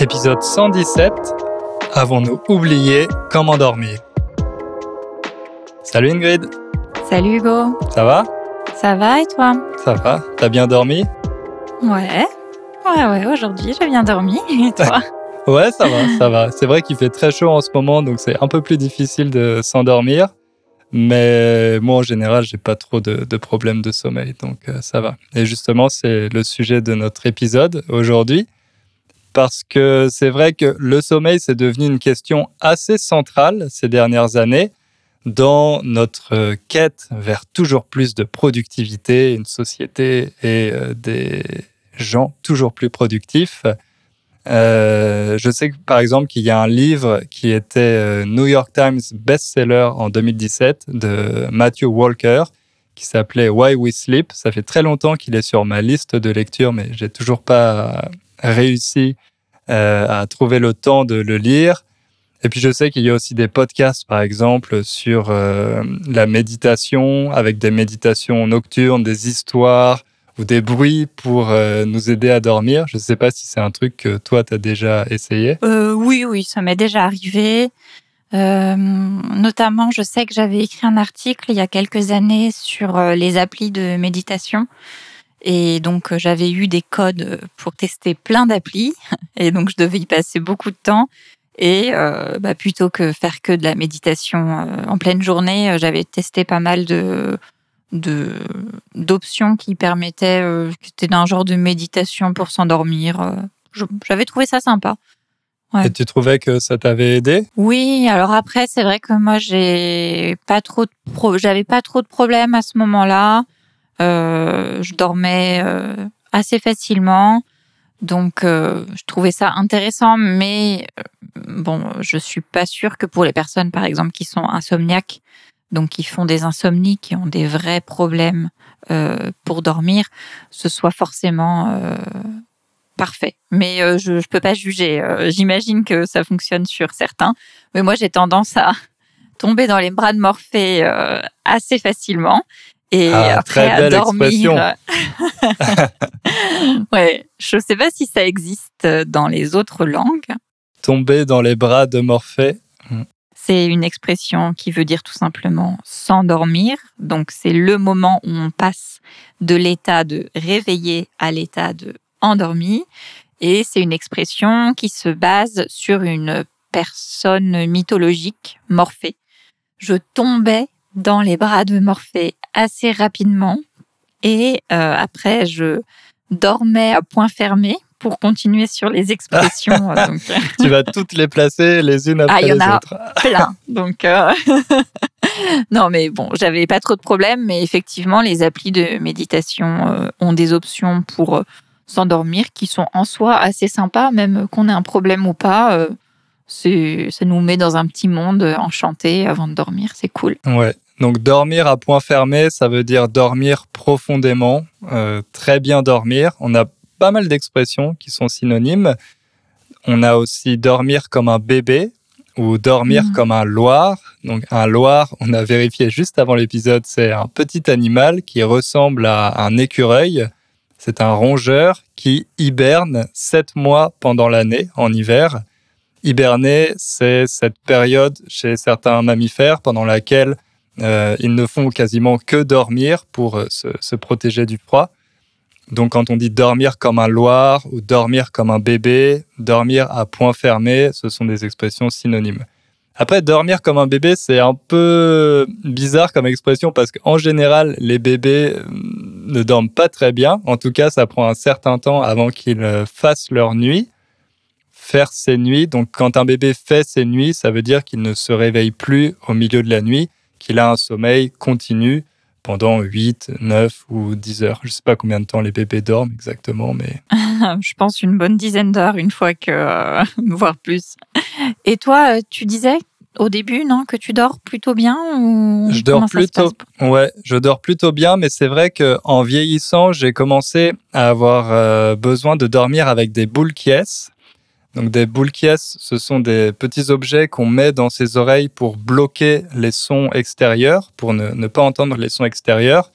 Épisode 117. Avons-nous oublié comment dormir? Salut Ingrid. Salut Hugo. Ça va? Ça va et toi? Ça va. T'as bien dormi? Ouais. Ouais, ouais, aujourd'hui j'ai bien dormi. Et toi? Ouais, ça va, ça va. C'est vrai qu'il fait très chaud en ce moment, donc c'est un peu plus difficile de s'endormir. Mais moi, en général, j'ai pas trop de, de, problèmes de sommeil, donc euh, ça va. Et justement, c'est le sujet de notre épisode aujourd'hui, parce que c'est vrai que le sommeil, c'est devenu une question assez centrale ces dernières années dans notre quête vers toujours plus de productivité, une société et euh, des gens toujours plus productifs. Euh, je sais que, par exemple qu'il y a un livre qui était euh, New York Times best-seller en 2017 de Matthew Walker qui s'appelait Why We Sleep. Ça fait très longtemps qu'il est sur ma liste de lecture, mais j'ai toujours pas réussi euh, à trouver le temps de le lire. Et puis je sais qu'il y a aussi des podcasts, par exemple, sur euh, la méditation, avec des méditations nocturnes, des histoires, ou des bruits pour euh, nous aider à dormir. Je ne sais pas si c'est un truc que toi, tu as déjà essayé. Oui, oui, ça m'est déjà arrivé. Notamment, je sais que j'avais écrit un article il y a quelques années sur les applis de méditation. Et donc, euh, j'avais eu des codes pour tester plein d'applis. Et donc, je devais y passer beaucoup de temps. Et euh, bah, plutôt que faire que de la méditation en pleine journée, j'avais testé pas mal de de d'options qui permettaient euh, c'était d'un genre de méditation pour s'endormir euh, j'avais trouvé ça sympa ouais. et tu trouvais que ça t'avait aidé? Oui alors après c'est vrai que moi j'ai pas trop de pro j'avais pas trop de problèmes à ce moment-là euh, je dormais euh, assez facilement donc euh, je trouvais ça intéressant mais euh, bon je suis pas sûre que pour les personnes par exemple qui sont insomniaques donc qui font des insomnies, qui ont des vrais problèmes euh, pour dormir, ce soit forcément euh, parfait. Mais euh, je ne peux pas juger. Euh, j'imagine que ça fonctionne sur certains. Mais moi, j'ai tendance à tomber dans les bras de Morphée euh, assez facilement. Et ah, après, à dormir. ouais, je ne sais pas si ça existe dans les autres langues. Tomber dans les bras de Morphée. Hmm. C'est une expression qui veut dire tout simplement s'endormir. Donc c'est le moment où on passe de l'état de réveillé à l'état de endormi. Et c'est une expression qui se base sur une personne mythologique, Morphée. Je tombais dans les bras de Morphée assez rapidement et euh, après je dormais à point fermé pour continuer sur les expressions. donc... tu vas toutes les placer les unes après ah, les y en a autres. plein. Donc, euh... non, mais bon, j'avais pas trop de problèmes, mais effectivement, les applis de méditation euh, ont des options pour s'endormir qui sont en soi assez sympas, même qu'on ait un problème ou pas. Euh, ça nous met dans un petit monde enchanté avant de dormir, c'est cool. Ouais. Donc dormir à point fermé, ça veut dire dormir profondément, euh, très bien dormir. On a pas mal d'expressions qui sont synonymes. On a aussi dormir comme un bébé ou dormir mmh. comme un loir. Donc un loir, on a vérifié juste avant l'épisode, c'est un petit animal qui ressemble à un écureuil. C'est un rongeur qui hiberne sept mois pendant l'année en hiver. Hiberner, c'est cette période chez certains mammifères pendant laquelle euh, ils ne font quasiment que dormir pour euh, se, protéger du froid. Donc quand on dit dormir comme un loir ou dormir comme un bébé, dormir à point fermé, ce sont des expressions synonymes. Après, dormir comme un bébé, c'est un peu bizarre comme expression parce qu'en général, les bébés euh, ne dorment pas très bien. En tout cas, ça prend un certain temps avant qu'ils fassent leur nuit, faire ses nuits. Donc quand un bébé fait ses nuits, ça veut dire qu'il ne se réveille plus au milieu de la nuit, qu'il a un sommeil continu pendant 8, 9 ou 10 heures. Je ne sais pas combien de temps les bébés dorment exactement, mais... Je pense une bonne dizaine d'heures, une fois que... Euh, voire plus. Et toi, euh, tu disais au début, non, que tu dors plutôt bien ou Je dors plutôt... Ouais, je dors plutôt bien, mais c'est vrai qu'en vieillissant, j'ai commencé à avoir euh, besoin de dormir avec des boules qui Donc des qui ce sont des petits objets qu'on met dans ses oreilles pour bloquer les sons extérieurs, pour ne, ne pas entendre les sons extérieurs.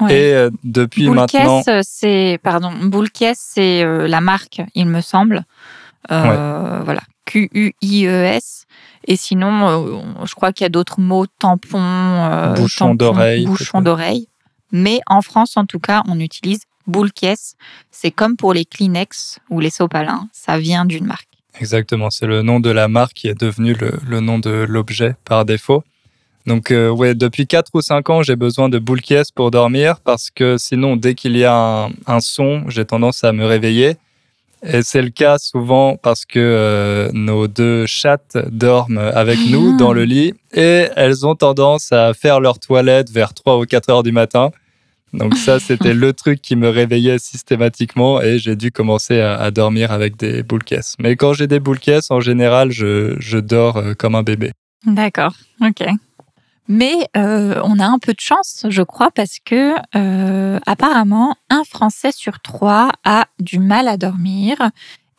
Ouais. Et euh, depuis maintenant, c'est pardon, Boule c'est euh, la marque, il me semble. Euh, Voilà, Q-U-I-E-S. Et sinon, euh, je crois qu'il y a d'autres mots, tampon, euh, Bouchon tampon, d'oreille, bouchon d'oreille. Mais en France, en tout cas, on utilise boule caisse. C'est comme pour les Kleenex ou les sopalins. Ça vient d'une marque. Exactement, c'est le nom de la marque qui est devenu le, le nom de l'objet par défaut. Donc euh, ouais, depuis 4 ou 5 ans, j'ai besoin de boules caisse pour dormir parce que sinon, dès qu'il y a un, un son, j'ai tendance à me réveiller. Et c'est le cas souvent parce que euh, nos deux chattes dorment avec nous Ah. dans le lit et elles ont tendance à faire leur toilette vers 3 ou 4 heures du matin. Donc ça, c'était le truc qui me réveillait systématiquement et j'ai dû commencer à, dormir avec des boules caisses. Mais quand j'ai des boules caisses, en général, je, je dors euh, comme un bébé. D'accord, ok. Mais euh, on a un peu de chance, je crois, parce que euh, apparemment, un Français sur trois a du mal à dormir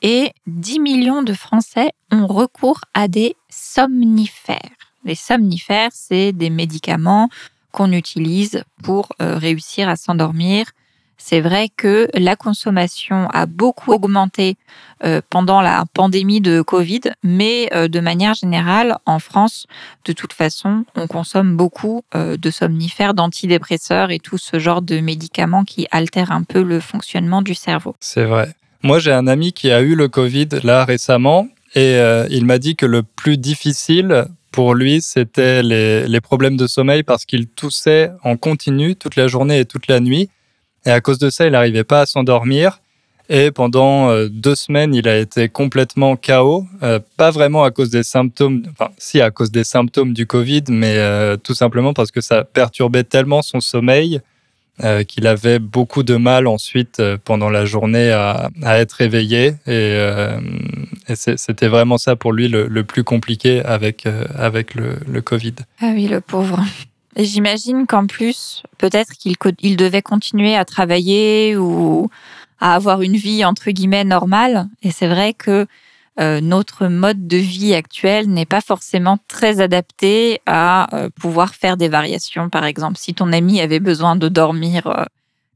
et 10 millions de Français ont recours à des somnifères. Les somnifères, c'est des médicaments qu'on utilise pour euh, réussir à s'endormir. C'est vrai que la consommation a beaucoup augmenté euh, pendant la pandémie de Covid, mais euh, de manière générale, en France, de toute façon, on consomme beaucoup de somnifères, d'antidépresseurs et tout ce genre de médicaments qui altèrent un peu le fonctionnement du cerveau. C'est vrai. Moi, j'ai un ami qui a eu le Covid là récemment et il m'a dit que le plus difficile pour lui, c'était les, problèmes de sommeil parce qu'il toussait en continu toute la journée et toute la nuit. Et à cause de ça, il n'arrivait pas à s'endormir. Et pendant euh, deux semaines, il a été complètement KO. Euh, pas vraiment à cause des symptômes, enfin, si à cause des symptômes du Covid, mais euh, tout simplement parce que ça perturbait tellement son sommeil euh, qu'il avait beaucoup de mal ensuite euh, pendant la journée à, être éveillé. Et, euh, c'était vraiment ça pour lui le, plus compliqué avec, avec le, le Covid. Ah oui, le pauvre. Et j'imagine qu'en plus, peut-être qu'il il devait continuer à travailler ou à avoir une vie entre guillemets normale. Et c'est vrai que euh, notre mode de vie actuel n'est pas forcément très adapté à euh, pouvoir faire des variations. Par exemple, si ton ami avait besoin de dormir euh,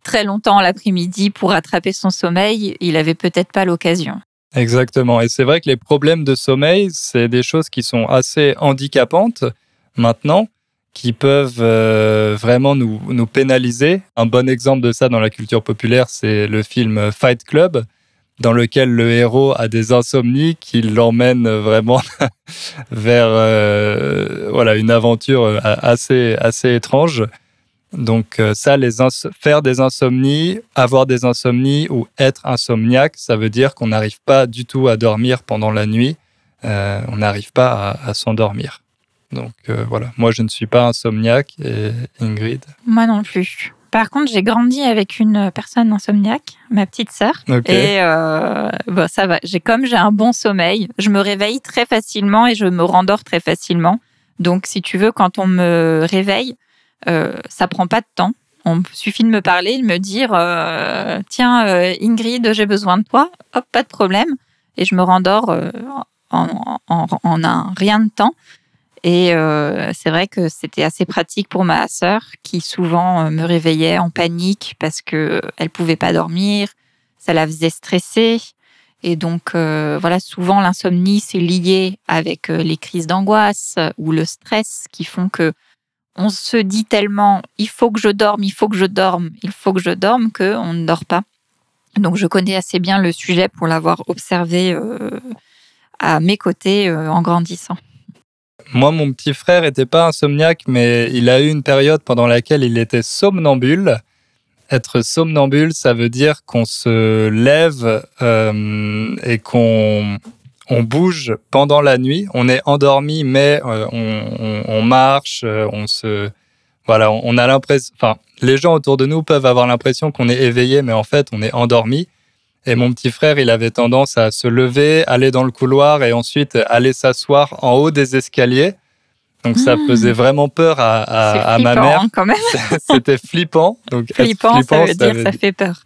très longtemps l'après-midi pour rattraper son sommeil, il avait peut-être pas l'occasion. Exactement. Et c'est vrai que les problèmes de sommeil, c'est des choses qui sont assez handicapantes maintenant, qui peuvent vraiment nous, nous pénaliser. Un bon exemple de ça dans la culture populaire, c'est le film Fight Club, dans lequel le héros a des insomnies qui l'emmènent vraiment vers euh, voilà, une aventure euh, assez, assez étrange. Donc euh, ça, les faire des insomnies, avoir des insomnies ou être insomniaque, ça veut dire qu'on n'arrive pas du tout à dormir pendant la nuit. On n'arrive pas à, s'endormir. Donc voilà, moi je ne suis pas insomniaque et Ingrid? Moi non plus. Par contre, j'ai grandi avec une personne insomniaque, ma petite sœur. Et euh, bon, ça va. J'ai comme j'ai un bon sommeil, je me réveille très facilement et je me rendors très facilement. Donc, si tu veux, quand on me réveille, euh, ça prend pas de temps. On suffit de me parler, de me dire euh, tiens euh, Ingrid, j'ai besoin de toi. Hop, pas de problème. Et je me rendors euh, en, en, en un rien de temps. Et euh, c'est vrai que c'était assez pratique pour ma sœur qui souvent euh, me réveillait en panique parce que elle pouvait pas dormir, ça la faisait stresser. Et donc euh, voilà, souvent l'insomnie c'est lié avec euh, les crises d'angoisse ou le stress qui font que on se dit tellement il faut que je dorme, il faut que je dorme, il faut que je dorme que on ne dort pas. Donc je connais assez bien le sujet pour l'avoir observé euh, à mes côtés euh, en grandissant. Moi, mon petit frère était pas insomniaque, mais il a eu une période pendant laquelle il était somnambule. Être somnambule, ça veut dire qu'on se lève euh, et qu'on on bouge pendant la nuit. On est endormi, mais euh, on, on- marche, euh, on se voilà, on a l'impression. Enfin, les gens autour de nous peuvent avoir l'impression qu'on est éveillé, mais en fait, on est endormi. Et mon petit frère, il avait tendance à se lever, aller dans le couloir et ensuite aller s'asseoir en haut des escaliers. Donc ça Mmh. faisait vraiment peur à, à- à ma flippant, mère. hein, quand même. C'était flippant. Donc Flippant, ça veut dire veut ça fait peur.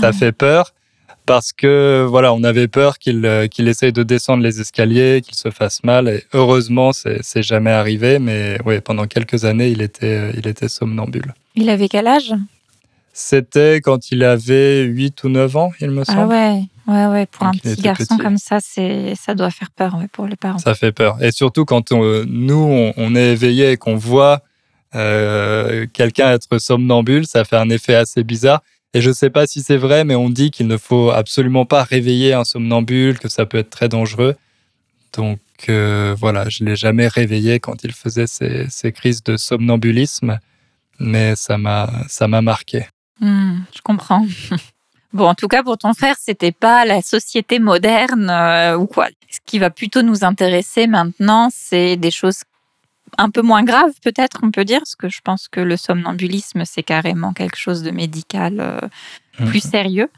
ça fait peur parce que voilà, on avait peur qu'il qu'il essaye de descendre les escaliers, qu'il se fasse mal. Et heureusement, c'est c'est jamais arrivé. Mais oui, pendant quelques années, il était, il était somnambule. Il avait quel âge? C'était quand il avait 8 ou 9 ans, il me semble. Ah ouais, Ouais, ouais, pour un petit garçon comme ça, ça doit faire peur pour les parents. Ça fait peur. Et surtout quand nous, on, est éveillé et qu'on voit euh, quelqu'un être somnambule, ça fait un effet assez bizarre. Et je ne sais pas si c'est vrai, mais on dit qu'il ne faut absolument pas réveiller un somnambule, que ça peut être très dangereux. Donc euh, voilà, je ne l'ai jamais réveillé quand il faisait ses, crises de somnambulisme, mais ça m'a marqué. Hmm, je comprends. Bon, en tout cas, pour ton frère, c'était pas la société moderne euh, ou quoi. Ce qui va plutôt nous intéresser maintenant, c'est des choses un peu moins graves, peut-être, on peut dire, parce que je pense que le somnambulisme, c'est carrément quelque chose de médical euh, plus mhm. sérieux.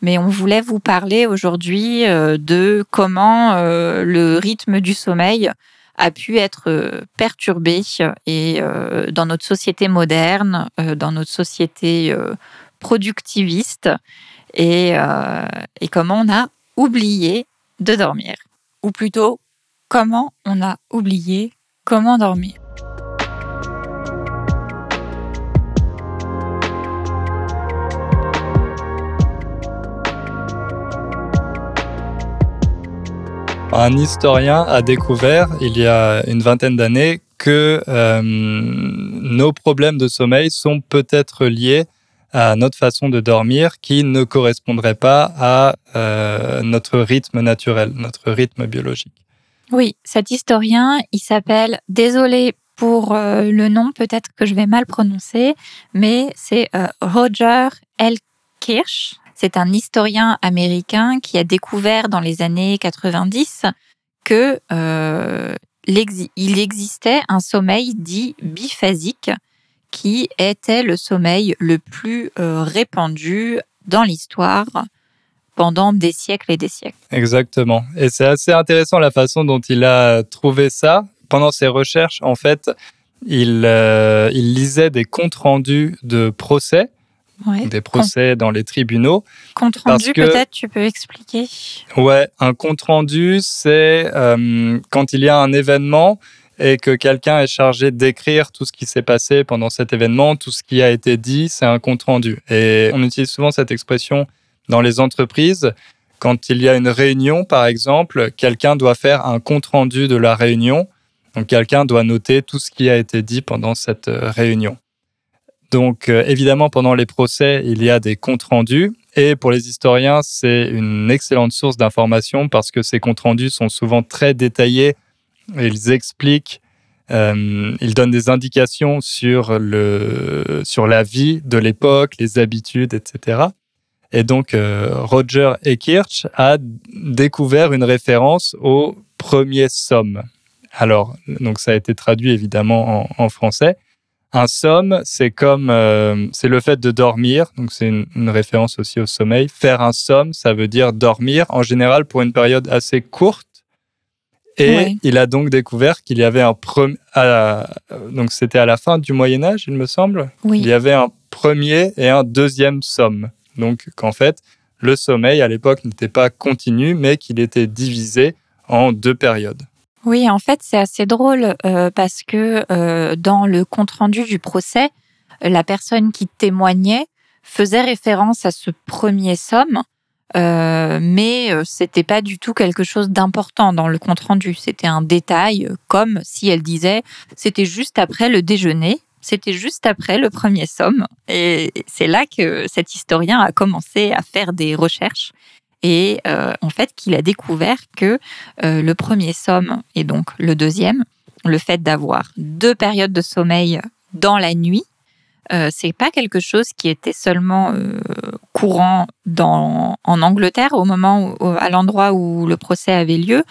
Mais on voulait vous parler aujourd'hui euh, de comment le rythme du sommeil a pu être perturbé et dans notre société moderne, dans notre société productiviste euh, et, comment on a oublié de dormir. Ou plutôt, comment on a oublié comment dormir. Un historien a découvert il y a une vingtaine d'années que euh, nos problèmes de sommeil sont peut-être liés à notre façon de dormir qui ne correspondrait pas à euh, notre rythme naturel, notre rythme biologique. Oui, cet historien, il s'appelle, désolé pour euh, le nom, peut-être que je vais mal prononcer, mais c'est Roger L. Kirsch. C'est un historien américain qui a découvert dans les années 90 que il existait un sommeil dit biphasique, qui était le sommeil le plus euh, répandu dans l'histoire pendant des siècles et des siècles. Exactement. Et c'est assez intéressant la façon dont il a trouvé ça. Pendant ses recherches, en fait, il, euh, il lisait des comptes rendus de procès, des procès dans les tribunaux. Compte rendu, peut-être, tu peux expliquer? Ouais, un compte rendu, c'est euh, quand il y a un événement et que quelqu'un est chargé d'écrire tout ce qui s'est passé pendant cet événement, tout ce qui a été dit, c'est un compte rendu. Et on utilise souvent cette expression dans les entreprises. Quand il y a une réunion, par exemple, quelqu'un doit faire un compte rendu de la réunion. Donc quelqu'un doit noter tout ce qui a été dit pendant cette euh, réunion. Donc euh, évidemment, pendant les procès, il y a des comptes rendus. Et pour les historiens, c'est une excellente source d'information parce que ces comptes rendus sont souvent très détaillés ils expliquent, euh, ils donnent des indications sur, le, sur la vie de l'époque, les habitudes, etc. Et donc, euh, Roger Ekirch a découvert une référence au premier somme. Alors, donc ça a été traduit évidemment en, français. Un somme, c'est comme, euh, c'est le fait de dormir, donc c'est une, une, référence aussi au sommeil. Faire un somme, ça veut dire dormir, en général pour une période assez courte, et il a donc découvert qu'il y avait un premier. Donc c'était à la fin du Moyen Âge, il me semble. Il y avait un premier et un deuxième somme. Donc qu'en fait, le sommeil à l'époque n'était pas continu, mais qu'il était divisé en deux périodes. Oui, en fait, c'est assez drôle euh, parce que euh, dans le compte-rendu du procès, la personne qui témoignait faisait référence à ce premier somme euh, mais euh, c'était pas du tout quelque chose d'important dans le compte rendu. C'était un détail, euh, comme si elle disait c'était juste après le déjeuner, c'était juste après le premier somme. Et c'est là que cet historien a commencé à faire des recherches et en fait qu'il a découvert que le premier somme et donc le deuxième, le fait d'avoir deux périodes de sommeil dans la nuit, euh, c'est pas quelque chose qui était seulement euh, courant dans, en Angleterre au moment à l'endroit où le procès avait lieu,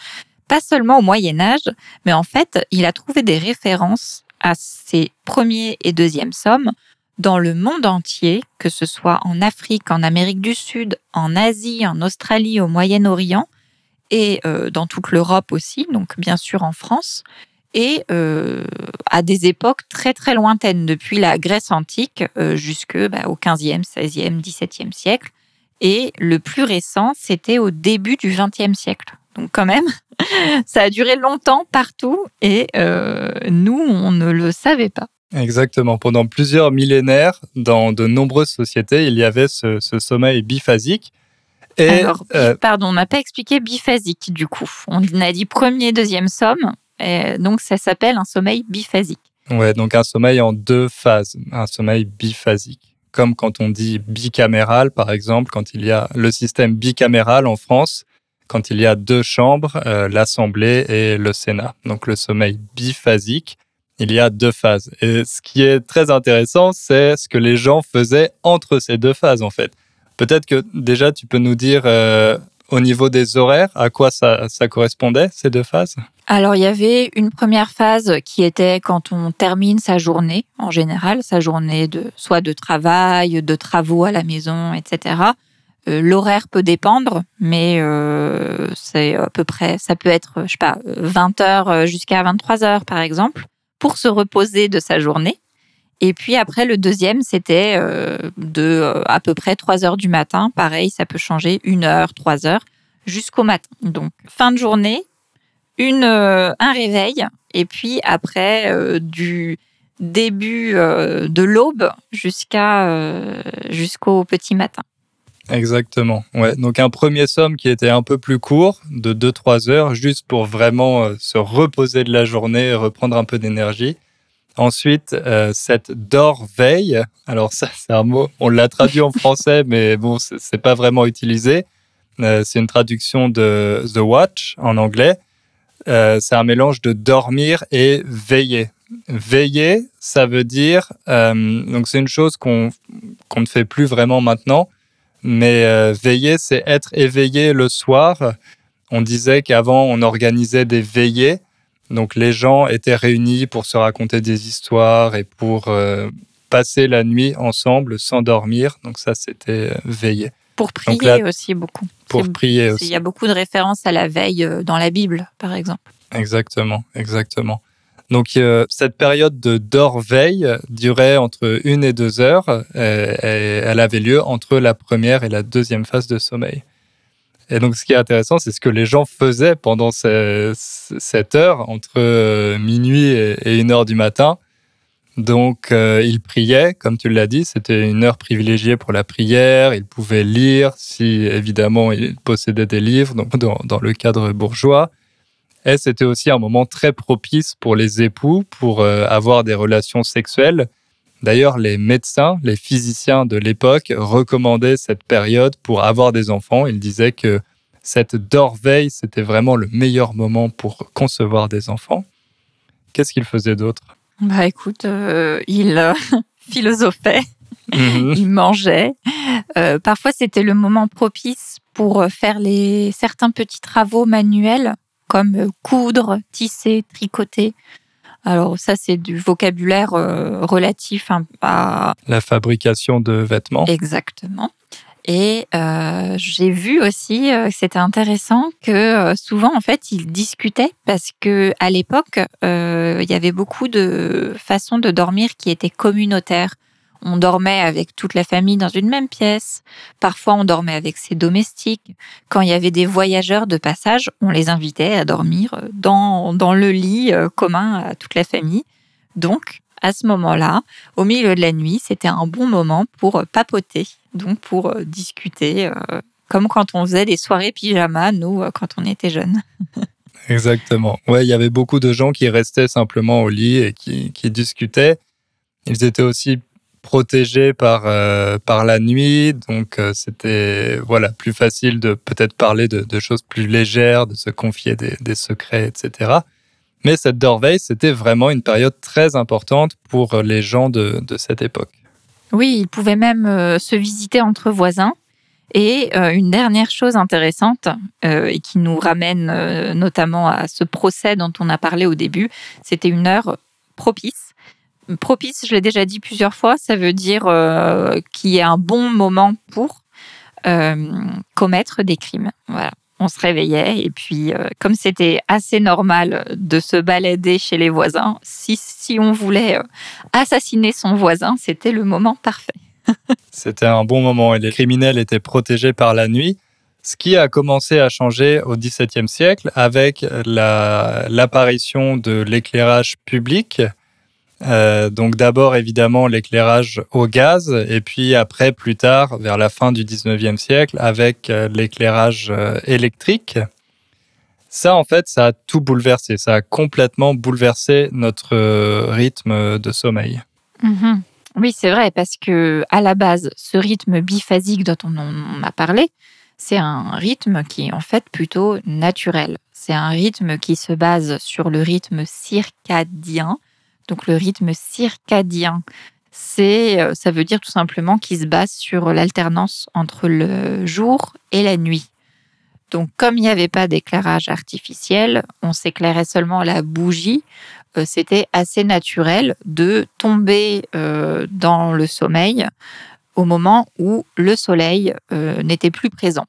pas seulement au Moyen Âge, mais en fait, il a trouvé des références à ces premiers et deuxièmes sommes dans le monde entier, que ce soit en Afrique, en Amérique du Sud, en Asie, en Australie, au Moyen-Orient et euh, dans toute l'Europe aussi, donc bien sûr en France et euh, à des époques très très lointaines, depuis la Grèce antique euh, jusque bah, au 15e, 16e, 17e siècle. Et le plus récent, c'était au début du 20e siècle. Donc quand même, ça a duré longtemps partout et euh, nous, on ne le savait pas. Exactement. Pendant plusieurs millénaires, dans de nombreuses sociétés, il y avait ce, ce sommeil biphasique. Et, Alors, euh, pardon, on n'a pas expliqué biphasique du coup. On a dit premier, deuxième somme. Et donc, ça s'appelle un sommeil biphasique. ouais, donc un sommeil en deux phases, un sommeil biphasique. Comme quand on dit bicaméral, par exemple, quand il y a le système bicaméral en France, quand il y a deux chambres, euh, l'Assemblée et le Sénat. Donc le sommeil biphasique, il y a deux phases. Et ce qui est très intéressant, c'est ce que les gens faisaient entre ces deux phases, en fait. Peut-être que déjà, tu peux nous dire euh, au niveau des horaires, à quoi ça, correspondait, ces deux phases? Alors, il y avait une première phase qui était quand on termine sa journée, en général, sa journée de soit de travail, de travaux à la maison, etc. Euh, L'horaire peut dépendre, mais euh, c'est à peu près, ça peut être, je sais pas, 20 heures jusqu'à 23 heures, par exemple, pour se reposer de sa journée. Et puis après, le deuxième, c'était euh, de euh, à peu près 3 heures du matin. Pareil, ça peut changer une heure, 3 heures, jusqu'au matin. Donc, fin de journée, une, euh, un réveil. Et puis après, du début de l'aube jusqu'à jusqu'au petit matin. Exactement. Ouais. Donc un premier somme qui était un peu plus court, de 2-3 heures, juste pour vraiment euh, se reposer de la journée, reprendre un peu d'énergie. Ensuite, euh, cette dort-veille. Alors ça, c'est un mot, on l'a traduit en français, mais bon, c'est pas vraiment utilisé. Euh, c'est une traduction de The Watch en anglais. C'est un mélange de dormir et veiller. Veiller, ça veut dire, donc c'est une chose qu'on qu'on ne fait plus vraiment maintenant, mais euh, veiller, c'est être éveillé le soir. On disait qu'avant, on organisait des veillées. Donc les gens étaient réunis pour se raconter des histoires et pour euh, passer la nuit ensemble sans dormir. Donc ça, c'était euh, veiller. Pour prier là, aussi beaucoup. Pour prier Il aussi. y a beaucoup de références à la veille dans la Bible, par exemple. Exactement, exactement. Donc euh, cette période de dort-veille durait entre une et deux heures euh, et elle avait lieu entre la première et la deuxième phase de sommeil. Et donc ce qui est intéressant, c'est ce que les gens faisaient pendant ce- ce- cette heure, entre euh, minuit et, une heure du matin. Donc euh, ils priaient, comme tu l'as dit, c'était une heure privilégiée pour la prière. Ils pouvaient lire, si évidemment ils possédaient des livres, donc dans le cadre bourgeois. Et c'était aussi un moment très propice pour les époux pour euh, avoir des relations sexuelles. D'ailleurs, les médecins, les physiciens de l'époque recommandaient cette période pour avoir des enfants. Ils disaient que cette dort-veille, c'était vraiment le meilleur moment pour concevoir des enfants. Qu'est-ce qu'ils faisaient d'autre? Bah écoute, euh, il euh, philosophait, Mhm. il mangeait. Euh, parfois, c'était le moment propice pour faire les certains petits travaux manuels, comme euh, coudre, tisser, tricoter. Alors ça, c'est du vocabulaire euh, relatif hein, à La fabrication de vêtements. Exactement. Et euh, j'ai vu aussi, euh, c'était intéressant que souvent en fait ils discutaient parce que à l'époque il y avait beaucoup de façons de dormir qui étaient communautaires. On dormait avec toute la famille dans une même pièce. Parfois on dormait avec ses domestiques. Quand il y avait des voyageurs de passage, on les invitait à dormir dans dans le lit euh, commun à toute la famille. Donc à ce moment-là, au milieu de la nuit, c'était un bon moment pour euh, papoter, donc pour euh, discuter, comme quand on faisait des soirées pyjama, nous, quand on était jeunes. Exactement. Ouais, il y avait beaucoup de gens qui restaient simplement au lit et qui discutaient. Ils étaient aussi protégés par, euh, par la nuit, donc euh, c'était voilà plus facile de peut-être parler de, choses plus légères, de se confier des, secrets, etc. Mais cette dorveille, c'était vraiment une période très importante pour les gens de, de cette époque. Oui, ils pouvaient même euh, se visiter entre voisins. Et une dernière chose intéressante, et qui nous ramène notamment à ce procès dont on a parlé au début, c'était une heure propice. Propice, je l'ai déjà dit plusieurs fois, ça veut dire euh, qu'il y a un bon moment pour euh, commettre des crimes. Voilà. On se réveillait et puis, euh, comme c'était assez normal de se balader chez les voisins, si, si on voulait assassiner son voisin, c'était le moment parfait. C'était un bon moment et les criminels étaient protégés par la nuit, ce qui a commencé à changer au XVIIe siècle avec la- l'apparition de l'éclairage public. Euh, donc d'abord évidemment l'éclairage au gaz et puis après plus tard vers la fin du 19e siècle avec euh, l'éclairage euh, électrique. Ça en fait ça a tout bouleversé, ça a complètement bouleversé notre rythme de sommeil. Mhm. Oui c'est vrai parce que à la base ce rythme biphasique dont on a parlé c'est un rythme qui est en fait plutôt naturel. C'est un rythme qui se base sur le rythme circadien donc le rythme circadien, c'est, euh, ça veut dire tout simplement qu'il se base sur l'alternance entre le jour et la nuit. Donc comme il n'y avait pas d'éclairage artificiel, on s'éclairait seulement la bougie. Euh, c'était assez naturel de tomber euh, dans le sommeil au moment où le soleil n'était plus présent.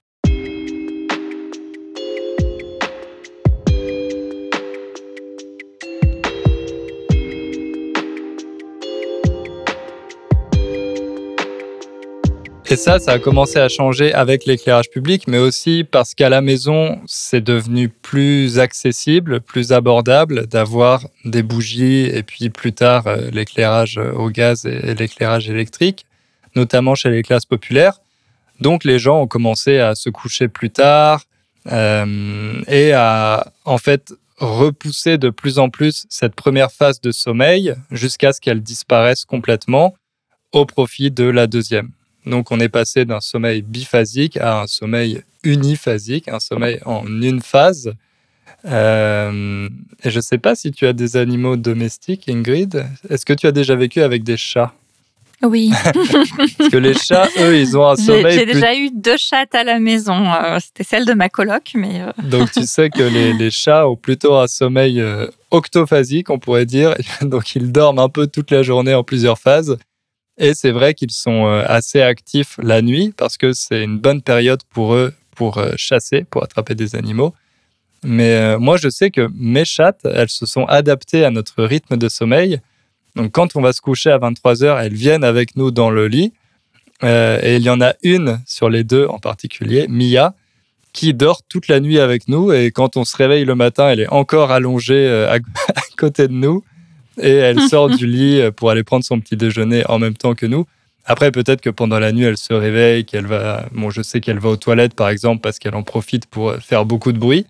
Et ça, ça a commencé à changer avec l'éclairage public, mais aussi parce qu'à la maison, c'est devenu plus accessible, plus abordable d'avoir des bougies et puis plus tard euh, l'éclairage au gaz et l'éclairage électrique, notamment chez les classes populaires. Donc les gens ont commencé à se coucher plus tard euh, et à en fait repousser de plus en plus cette première phase de sommeil jusqu'à ce qu'elle disparaisse complètement au profit de la deuxième. Donc on est passé d'un sommeil biphasique à un sommeil uniphasique, un sommeil en une phase. Euh, et je ne sais pas si tu as des animaux domestiques, Ingrid. Est-ce que tu as déjà vécu avec des chats? Oui. Parce que les chats, eux, ils ont un sommeil. J'ai déjà eu deux chattes à la maison. Euh, c'était celle de ma coloc, mais. Euh, Donc tu sais que les, chats ont plutôt un sommeil octophasique, on pourrait dire. Donc ils dorment un peu toute la journée en plusieurs phases. Et c'est vrai qu'ils sont euh, assez actifs la nuit parce que c'est une bonne période pour eux pour euh, chasser, pour attraper des animaux. Mais euh, moi, je sais que mes chattes, elles se sont adaptées à notre rythme de sommeil. Donc, quand on va se coucher à 23 heures, elles viennent avec nous dans le lit. et il y en a une sur les deux en particulier, Mia, qui dort toute la nuit avec nous. Et quand on se réveille le matin, elle est encore allongée à côté de nous et elle sort du lit euh, pour aller prendre son petit déjeuner en même temps que nous. Après, peut-être que pendant la nuit, elle se réveille, qu'elle va. Bon, je sais qu'elle va aux toilettes, par exemple, parce qu'elle en profite pour faire beaucoup de bruit.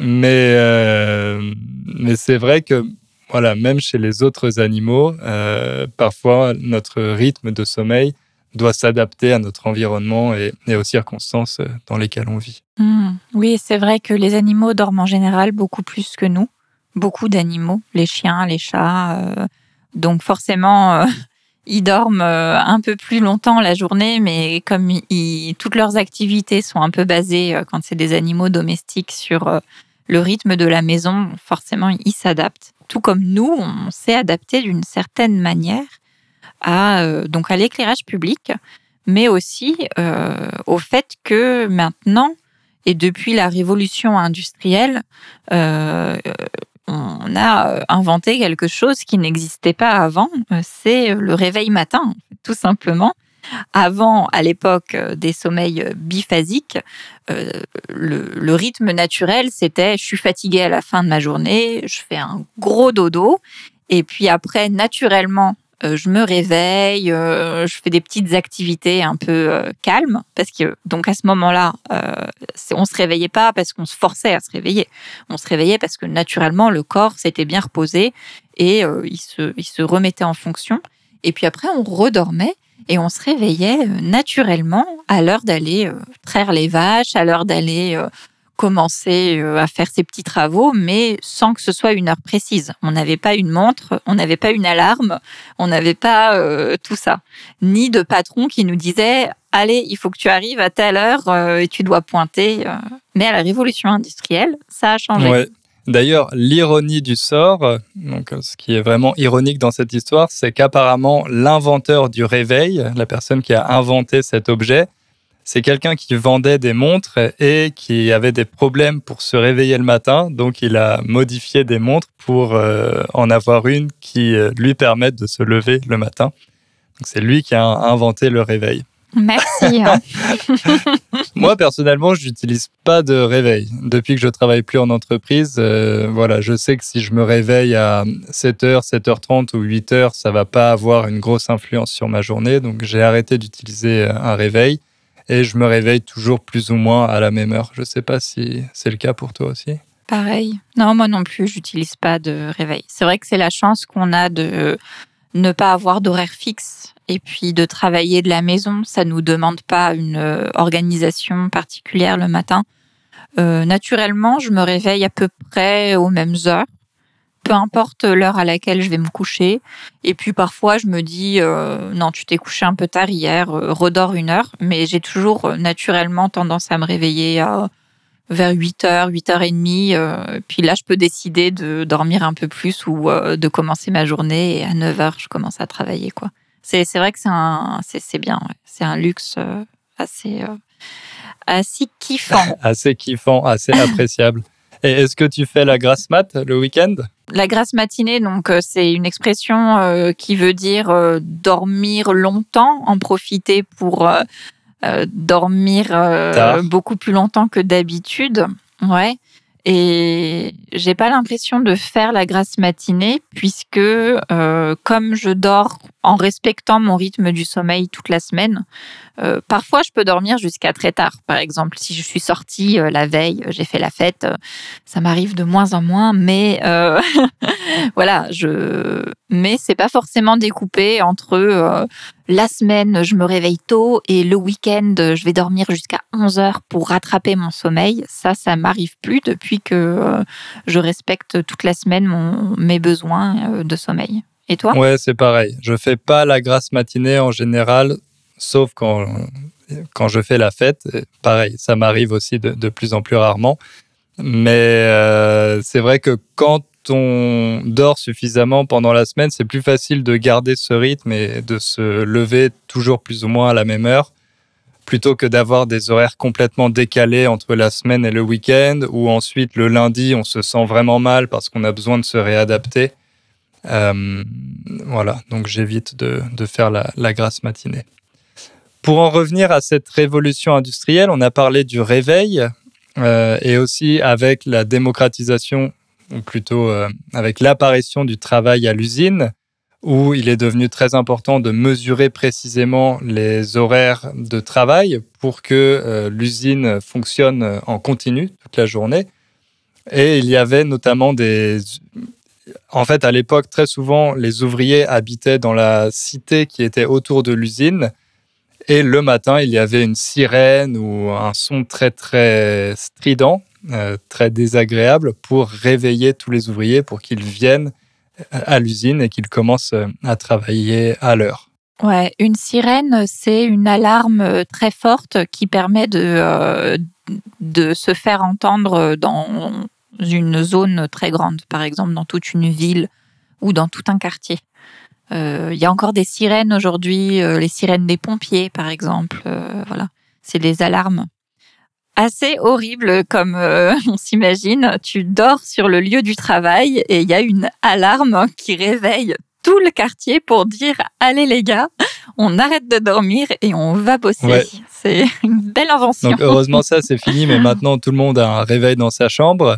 Mais, euh, mais c'est vrai que, voilà, même chez les autres animaux, euh, parfois notre rythme de sommeil doit s'adapter à notre environnement et, aux circonstances dans lesquelles on vit. Mmh. Oui, c'est vrai que les animaux dorment en général beaucoup plus que nous beaucoup d'animaux, les chiens, les chats. Euh, donc forcément, euh, ils dorment euh, un peu plus longtemps la journée, mais comme toutes leurs activités sont un peu basées, quand c'est des animaux domestiques, sur le rythme de la maison, forcément, ils s'adaptent. Tout comme nous, on s'est adapté d'une certaine manière à, donc à l'éclairage public, mais aussi au fait que maintenant, et depuis la révolution industrielle, on a euh, inventé quelque chose qui n'existait pas avant, euh, c'est le réveil matin, tout simplement. Avant, à l'époque euh, des sommeils biphasiques, le, rythme naturel, c'était je suis fatigué à la fin de ma journée, je fais un gros dodo, et puis après, naturellement, euh, je me réveille, euh, je fais des petites activités un peu euh, calmes parce que donc à ce moment-là, on se réveillait pas parce qu'on se forçait à se réveiller. On se réveillait parce que naturellement le corps s'était bien reposé et il se il se remettait en fonction. Et puis après on redormait et on se réveillait naturellement à l'heure d'aller traire les vaches, à l'heure d'aller commencer euh, à faire ses petits travaux, mais sans que ce soit une heure précise. On n'avait pas une montre, on n'avait pas une alarme, on n'avait pas euh, tout ça. Ni de patron qui nous disait allez, il faut que tu arrives à telle heure euh, et tu dois pointer. Mais à la révolution industrielle, ça a changé. D'ailleurs, l'ironie du sort, donc ce qui est vraiment ironique dans cette histoire, c'est qu'apparemment l'inventeur du réveil, la personne qui a inventé cet objet, c'est quelqu'un qui vendait des montres et qui avait des problèmes pour se réveiller le matin. Donc, il a modifié des montres pour euh, en avoir une qui euh, lui permette de se lever le matin. c'est lui qui a inventé le réveil. Merci. hein. Moi, personnellement, je n'utilise pas de réveil. Depuis que je travaille plus en entreprise, euh, voilà, je sais que si je me réveille à 7h, 7h30 ou 8h, ça va pas avoir une grosse influence sur ma journée. Donc, j'ai arrêté d'utiliser un réveil et je me réveille toujours plus ou moins à la même heure. Je sais pas si c'est le cas pour toi aussi. Pareil. Non, moi non plus, j'utilise pas de réveil. C'est vrai que c'est la chance qu'on a de ne pas avoir d'horaire fixe et puis de travailler de la maison. Ça nous demande pas une euh, organisation particulière le matin. Euh, naturellement, je me réveille à peu près aux mêmes heures, peu importe l'heure à laquelle je vais me coucher. Et puis parfois, je me dis euh, non, tu t'es couché un peu tard hier, euh, redors une heure. Mais j'ai toujours euh, naturellement tendance à me réveiller à vers 8h, 8h30. Euh, puis là, je peux décider de dormir un peu plus ou de commencer ma journée. Et à 9h, je commence à travailler. quoi. C'est vrai que c'est bien. C'est un luxe assez, assez kiffant. Assez kiffant, assez appréciable. Et est-ce que tu fais la grasse mat le week-end? La grasse matinée, donc euh, c'est une expression euh, qui veut dire euh, dormir longtemps, en profiter pour euh, dormir beaucoup plus longtemps que d'habitude. Ouais. Et j'ai pas l'impression de faire la grasse matinée puisque comme je dors en respectant mon rythme du sommeil toute la semaine, euh, parfois je peux dormir jusqu'à très tard. Par exemple, si je suis sortie euh, la veille, j'ai fait la fête, euh, ça m'arrive de moins en moins, mais euh, voilà, je. Mais c'est pas forcément découpé entre euh, la semaine, je me réveille tôt et le week-end, je vais dormir jusqu'à 11 heures pour rattraper mon sommeil. Ça, ça m'arrive plus depuis que euh, je respecte toute la semaine mon, mes besoins euh, de sommeil. Et toi? Ouais, c'est pareil. Je fais pas la grasse matinée en général, sauf quand, quand je fais la fête. Pareil, ça m'arrive aussi de, de plus en plus rarement. Mais euh, c'est vrai que quand on dort suffisamment pendant la semaine, c'est plus facile de garder ce rythme et de se lever toujours plus ou moins à la même heure, plutôt que d'avoir des horaires complètement décalés entre la semaine et le week-end, ou ensuite le lundi, on se sent vraiment mal parce qu'on a besoin de se réadapter. Euh, voilà, donc j'évite de, faire la, la grasse matinée. Pour en revenir à cette révolution industrielle, on a parlé du réveil euh, et aussi avec la démocratisation, ou plutôt euh, avec l'apparition du travail à l'usine, où il est devenu très important de mesurer précisément les horaires de travail pour que l'usine fonctionne en continu toute la journée. Et il y avait notamment des... En fait, à l'époque, très souvent, les ouvriers habitaient dans la cité qui était autour de l'usine. Et le matin, il y avait une sirène ou un son très, très strident, euh, très désagréable pour réveiller tous les ouvriers pour qu'ils viennent euh, à l'usine et qu'ils commencent euh, à travailler à l'heure. Ouais, une sirène, c'est une alarme très forte qui permet de se faire entendre dans une zone très grande, par exemple dans toute une ville ou dans tout un quartier. Euh, Il y a encore des sirènes aujourd'hui, euh, les sirènes des pompiers, par exemple. euh, voilà, c'est des alarmes assez horribles comme on s'imagine. Tu dors sur le lieu du travail et il y a une alarme qui réveille tout le quartier pour dire allez les gars, on arrête de dormir et on va bosser. Ouais. C'est une belle invention. Donc heureusement ça c'est fini, mais maintenant tout le monde a un réveil dans sa chambre,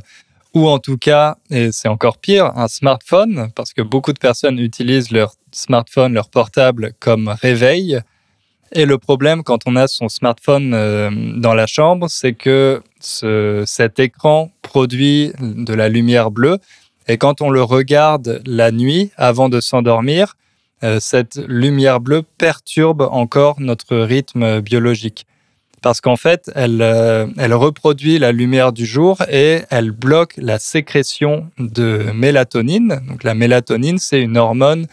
ou en tout cas, et c'est encore pire, un smartphone, parce que beaucoup de personnes utilisent leur smartphone, leur portable comme réveil. Et le problème quand on a son smartphone euh, dans la chambre, c'est que ce- cet écran produit de la lumière bleue, et quand on le regarde la nuit avant de s'endormir, cette lumière bleue perturbe encore notre rythme biologique parce qu'en fait, elle, euh, elle reproduit la lumière du jour et elle bloque la sécrétion de mélatonine. Donc la mélatonine, c'est une hormone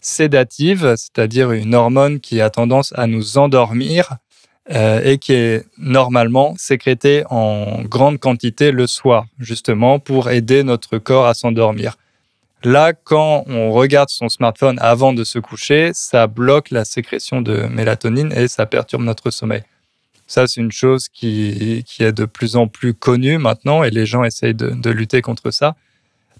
sédative, c'est-à-dire une hormone qui a tendance à nous endormir euh, et qui est normalement sécrétée en grande quantité le soir, justement pour aider notre corps à s'endormir. Là, quand on regarde son smartphone avant de se coucher, ça bloque la sécrétion de mélatonine et ça perturbe notre sommeil. Ça, c'est une chose qui, est de plus en plus connue maintenant et les gens essayent de, de lutter contre ça.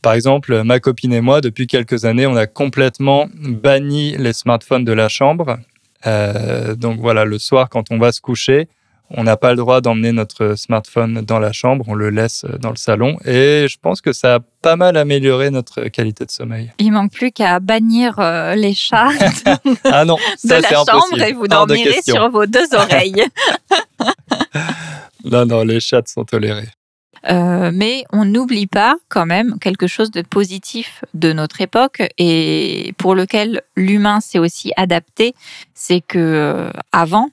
Par exemple, ma copine et moi, depuis quelques années, on a complètement banni les smartphones de la chambre. Euh, donc voilà, le soir, quand on va se coucher, on n'a pas le droit d'emmener notre smartphone dans la chambre, on le laisse dans le salon. Et je pense que ça a pas mal amélioré notre qualité de sommeil. Il manque plus qu'à bannir euh, les chats ah non, de ça, la chambre impossible. et vous dormirez sur vos deux oreilles. Non, non, les chats sont tolérés. Euh, mais on n'oublie pas quand même quelque chose de positif de notre époque et pour lequel l'humain s'est aussi adapté, c'est que euh, avant,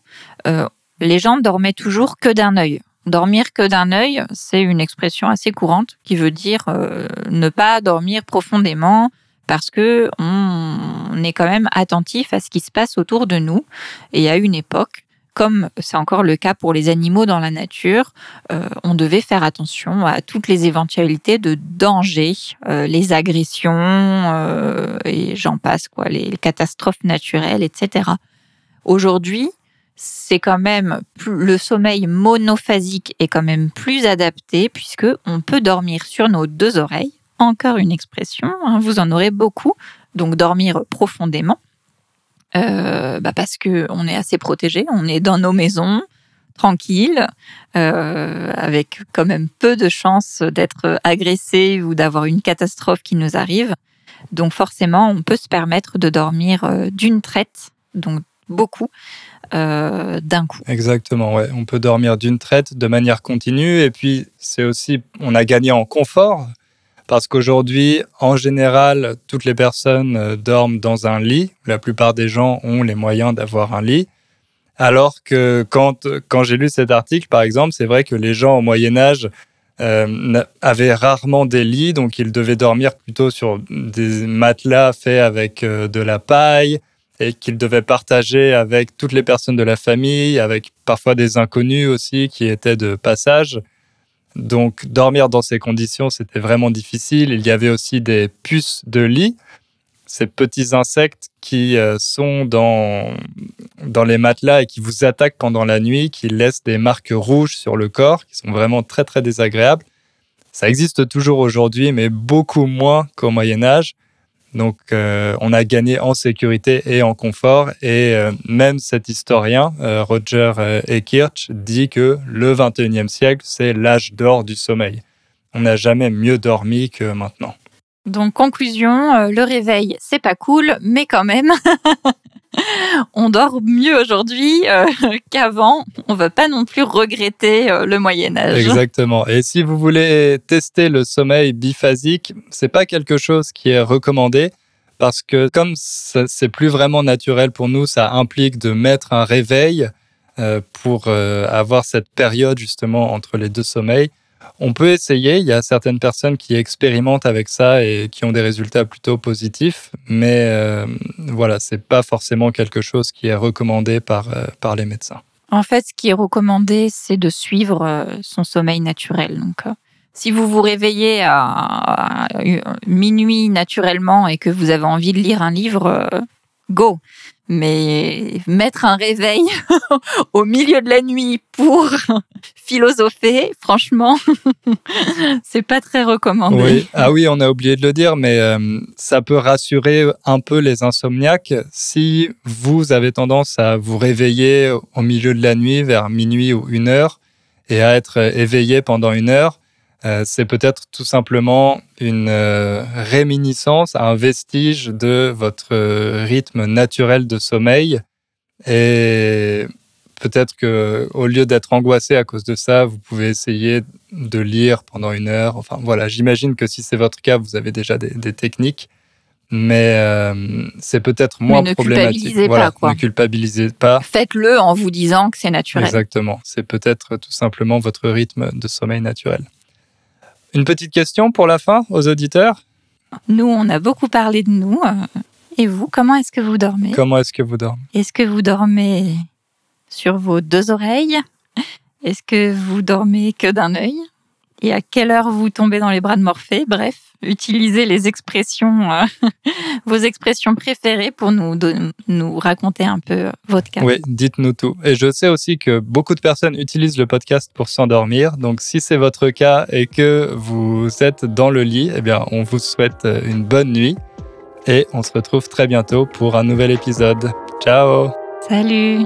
euh, les gens dormaient toujours que d'un œil. Dormir que d'un œil, c'est une expression assez courante qui veut dire euh, ne pas dormir profondément parce que on, est quand même attentif à ce qui se passe autour de nous. Et à une époque, comme c'est encore le cas pour les animaux dans la nature, euh, on devait faire attention à toutes les éventualités de danger, euh, les agressions euh, et j'en passe quoi, les catastrophes naturelles, etc. Aujourd'hui, c'est quand même le sommeil monophasique est quand même plus adapté puisque on peut dormir sur nos deux oreilles. Encore une expression, hein, vous en aurez beaucoup. Donc dormir profondément, euh, bah parce que on est assez protégé, on est dans nos maisons, tranquille, euh, avec quand même peu de chances d'être agressé ou d'avoir une catastrophe qui nous arrive. Donc forcément, on peut se permettre de dormir euh, d'une traite, donc beaucoup, euh, d'un coup. Exactement, ouais. On peut dormir d'une traite de manière continue. Et puis, c'est aussi, on a gagné en confort. Parce qu'aujourd'hui, en général, toutes les personnes euh, dorment dans un lit. La plupart des gens ont les moyens d'avoir un lit. Alors que quand, quand j'ai lu cet article, par exemple, c'est vrai que les gens au Moyen Âge euh, avaient rarement des lits, donc ils devaient dormir plutôt sur des matelas faits avec de la paille et qu'ils devaient partager avec toutes les personnes de la famille, avec parfois des inconnus aussi qui étaient de passage. Donc dormir dans ces conditions, c'était vraiment difficile. Il y avait aussi des puces de lit, ces petits insectes qui euh, sont dans, dans les matelas et qui vous attaquent pendant la nuit, qui laissent des marques rouges sur le corps, qui sont vraiment très très désagréables. Ça existe toujours aujourd'hui, mais beaucoup moins qu'au Moyen Âge. Donc, euh, on a gagné en sécurité et en confort. Et euh, même cet historien, euh, Roger Ekirch, dit que le 21e siècle, c'est l'âge d'or du sommeil. On n'a jamais mieux dormi que maintenant. Donc conclusion, le réveil, c'est pas cool, mais quand même, on dort mieux aujourd'hui euh, qu'avant. On va pas non plus regretter euh, le Moyen Âge. Exactement. Et si vous voulez tester le sommeil biphasique, c'est pas quelque chose qui est recommandé parce que comme c'est plus vraiment naturel pour nous, ça implique de mettre un réveil euh, pour avoir cette période justement entre les deux sommeils. On peut essayer, il y a certaines personnes qui expérimentent avec ça et qui ont des résultats plutôt positifs, mais euh, voilà, c'est pas forcément quelque chose qui est recommandé par, euh, par les médecins. En fait, ce qui est recommandé, c'est de suivre euh, son sommeil naturel. Donc, euh, si vous vous réveillez à, minuit naturellement et que vous avez envie de lire un livre, go. Mais mettre un réveil au milieu de la nuit pour philosopher, franchement, c'est pas très recommandé. Oui. Ah oui, on a oublié de le dire, mais euh, ça peut rassurer un peu les insomniaques si vous avez tendance à vous réveiller au milieu de la nuit, vers minuit ou une heure, et à être éveillé pendant une heure. Euh, c'est peut-être tout simplement une euh, réminiscence, un vestige de votre euh, rythme naturel de sommeil. Et peut-être que au lieu d'être angoissé à cause de ça, vous pouvez essayer de lire pendant une heure. Enfin voilà, j'imagine que si c'est votre cas, vous avez déjà des, des techniques, mais euh, c'est peut-être moins ne problématique. culpabilisez voilà, pas, quoi. ne culpabilisez pas. Faites-le en vous disant que c'est naturel. Exactement. C'est peut-être tout simplement votre rythme de sommeil naturel. Une petite question pour la fin aux auditeurs. Nous, on a beaucoup parlé de nous. euh, Et vous, comment est-ce que vous dormez? Comment est-ce que vous dormez? Est-ce que vous dormez sur vos deux oreilles? Est-ce que vous dormez que d'un œil? Et à quelle heure vous tombez dans les bras de Morphée? Bref, utilisez les expressions, euh, vos expressions préférées pour nous, nous raconter un peu votre cas. Oui, dites-nous tout. Et je sais aussi que beaucoup de personnes utilisent le podcast pour s'endormir. Donc, si c'est votre cas et que vous êtes dans le lit, eh bien, on vous souhaite une bonne nuit et on se retrouve très bientôt pour un nouvel épisode. Ciao Salut